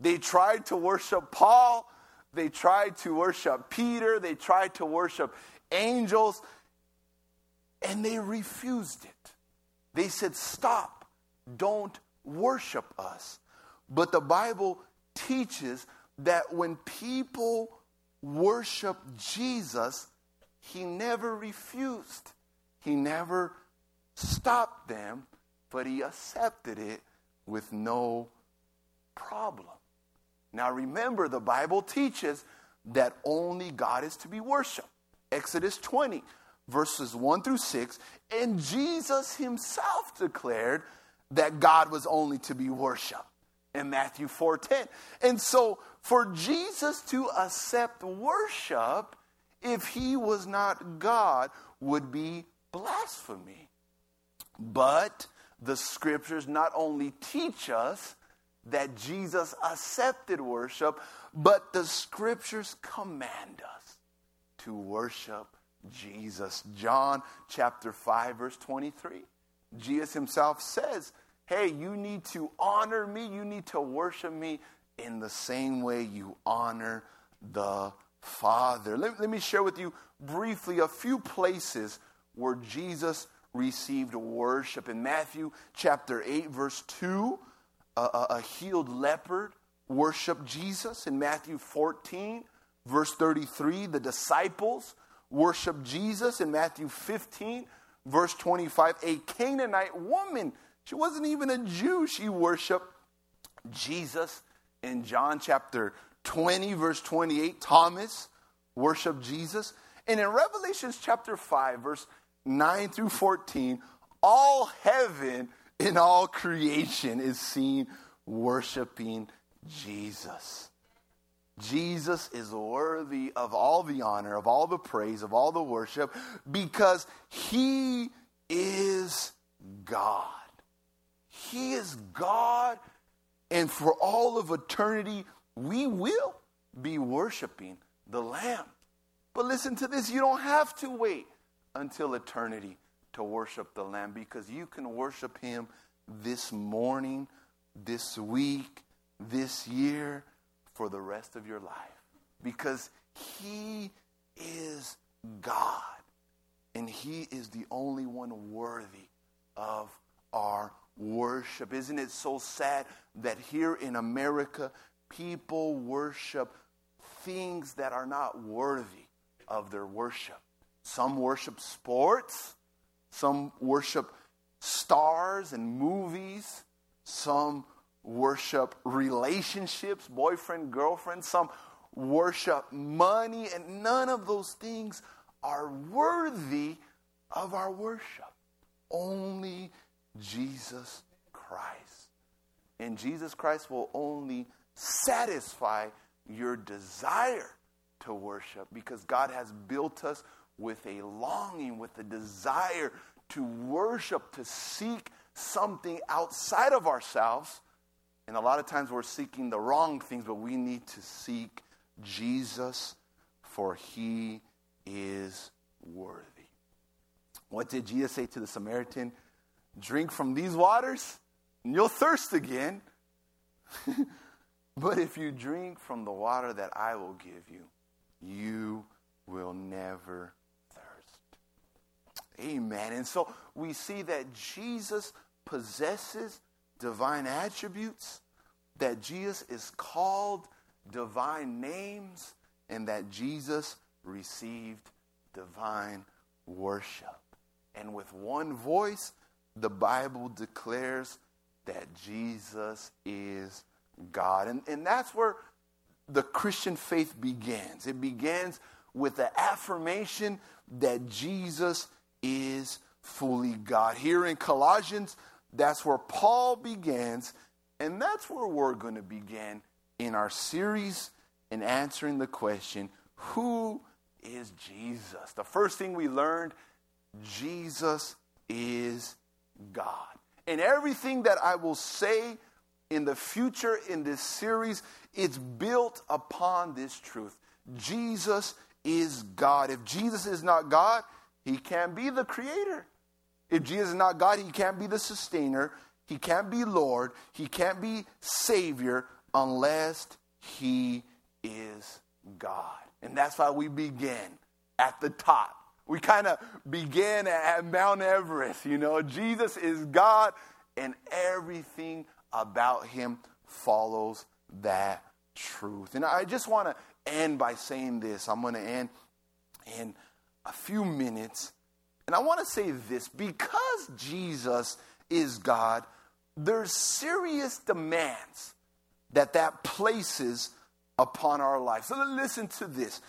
[SPEAKER 1] They tried to worship Paul, they tried to worship Peter, they tried to worship angels, and they refused it. They said, Stop, don't worship us. But the Bible teaches that when people worship Jesus, he never refused. He never stopped them, but he accepted it with no problem. Now remember, the Bible teaches that only God is to be worshiped. Exodus 20, verses 1 through 6. And Jesus himself declared that God was only to be worshiped in Matthew 4:10. And so for Jesus to accept worship if he was not God would be blasphemy. But the scriptures not only teach us that Jesus accepted worship, but the scriptures command us to worship Jesus. John chapter 5 verse 23. Jesus himself says, hey, you need to honor me, you need to worship me in the same way you honor the Father. Let, let me share with you briefly a few places where Jesus received worship. In Matthew chapter 8, verse 2, a, a healed leopard worshiped Jesus. In Matthew 14, verse 33, the disciples worshiped Jesus. In Matthew 15, verse 25, a Canaanite woman she wasn't even a Jew. She worshiped Jesus in John chapter 20, verse 28. Thomas worshiped Jesus. And in Revelations chapter 5, verse 9 through 14, all heaven and all creation is seen worshiping Jesus. Jesus is worthy of all the honor, of all the praise, of all the worship, because he is God. He is God, and for all of eternity, we will be worshiping the Lamb. But listen to this you don't have to wait until eternity to worship the Lamb because you can worship Him this morning, this week, this year, for the rest of your life. Because He is God, and He is the only one worthy of our worship. Isn't it so sad that here in America, people worship things that are not worthy of their worship? Some worship sports, some worship stars and movies, some worship relationships, boyfriend, girlfriend, some worship money, and none of those things are worthy of our worship. Only Jesus Christ. And Jesus Christ will only satisfy your desire to worship because God has built us with a longing, with a desire to worship, to seek something outside of ourselves. And a lot of times we're seeking the wrong things, but we need to seek Jesus, for he is worthy. What did Jesus say to the Samaritan? Drink from these waters, and you'll thirst again. but if you drink from the water that I will give you, you will never thirst. Amen. And so we see that Jesus possesses divine attributes, that Jesus is called divine names, and that Jesus received divine worship. And with one voice, the Bible declares that Jesus is God. And, and that's where the Christian faith begins. It begins with the affirmation that Jesus is fully God. Here in Colossians, that's where Paul begins, and that's where we're going to begin in our series in answering the question who is Jesus? The first thing we learned Jesus is God. And everything that I will say in the future in this series, it's built upon this truth. Jesus is God. If Jesus is not God, he can't be the creator. If Jesus is not God, he can't be the sustainer. He can't be Lord. He can't be Savior unless he is God. And that's why we begin at the top. We kind of begin at Mount Everest. You know, Jesus is God, and everything about him follows that truth. And I just want to end by saying this. I'm going to end in a few minutes. And I want to say this because Jesus is God, there's serious demands that that places upon our life. So listen to this.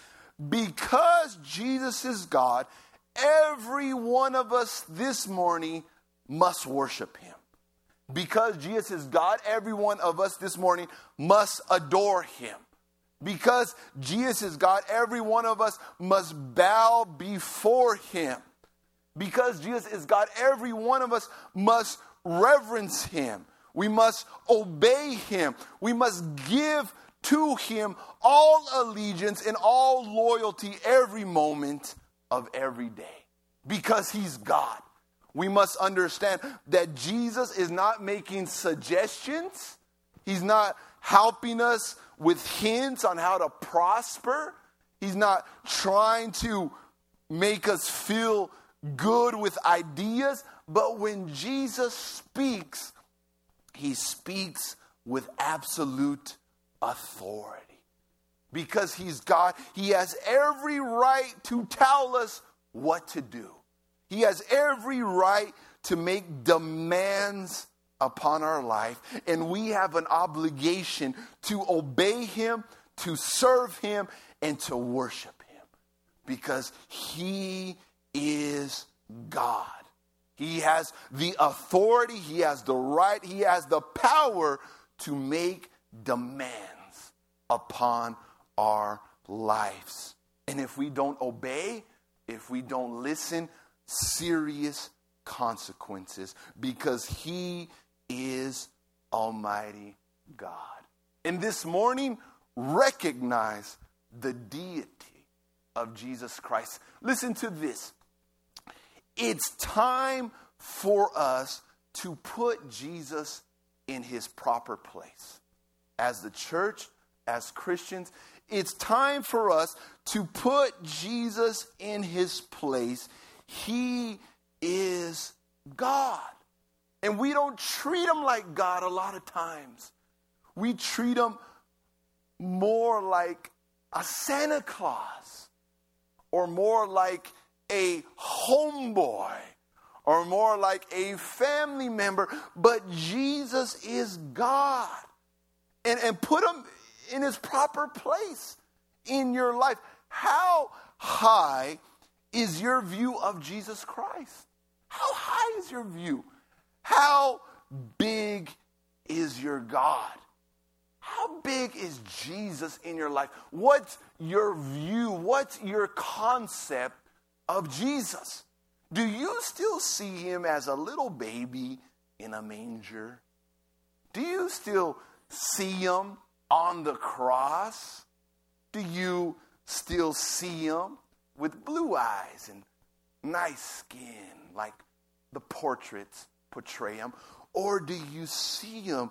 [SPEAKER 1] Because Jesus is God, every one of us this morning must worship him. Because Jesus is God, every one of us this morning must adore him. Because Jesus is God, every one of us must bow before him. Because Jesus is God, every one of us must reverence him. We must obey him. We must give to him all allegiance and all loyalty every moment of every day. Because he's God we must understand that Jesus is not making suggestions, He's not helping us with hints on how to prosper, He's not trying to make us feel good with ideas. But when Jesus speaks, He speaks with absolute authority. Because He's God, He has every right to tell us what to do. He has every right to make demands upon our life, and we have an obligation to obey Him, to serve Him, and to worship Him because He is God. He has the authority, He has the right, He has the power to make demands upon our lives. And if we don't obey, if we don't listen, serious consequences because he is Almighty God. And this morning, recognize the deity of Jesus Christ. Listen to this. It's time for us to put Jesus in his proper place. As the church, as Christians, it's time for us to put Jesus in his place he is God. And we don't treat him like God a lot of times. We treat him more like a Santa Claus or more like a homeboy or more like a family member, but Jesus is God. And, and put him in his proper place in your life. How high is your view of Jesus Christ? How high is your view? How big is your God? How big is Jesus in your life? What's your view? What's your concept of Jesus? Do you still see him as a little baby in a manger? Do you still see him on the cross? Do you still see him with blue eyes and nice skin like the portraits portray him? Or do you see him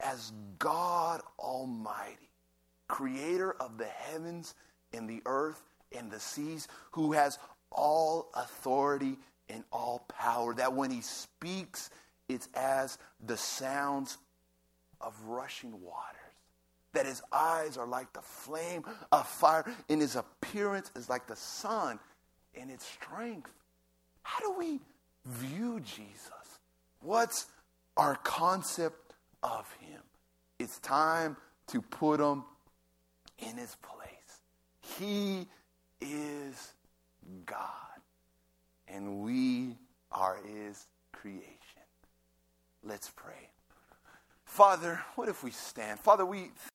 [SPEAKER 1] as God Almighty, creator of the heavens and the earth and the seas, who has all authority and all power? That when he speaks, it's as the sounds of rushing waters. That his eyes are like the flame of fire, and his appearance is like the sun in its strength. How do we view Jesus? What's our concept of him? It's time to put him in his place. He is God, and we are his creation. Let's pray. Father, what if we stand? Father, we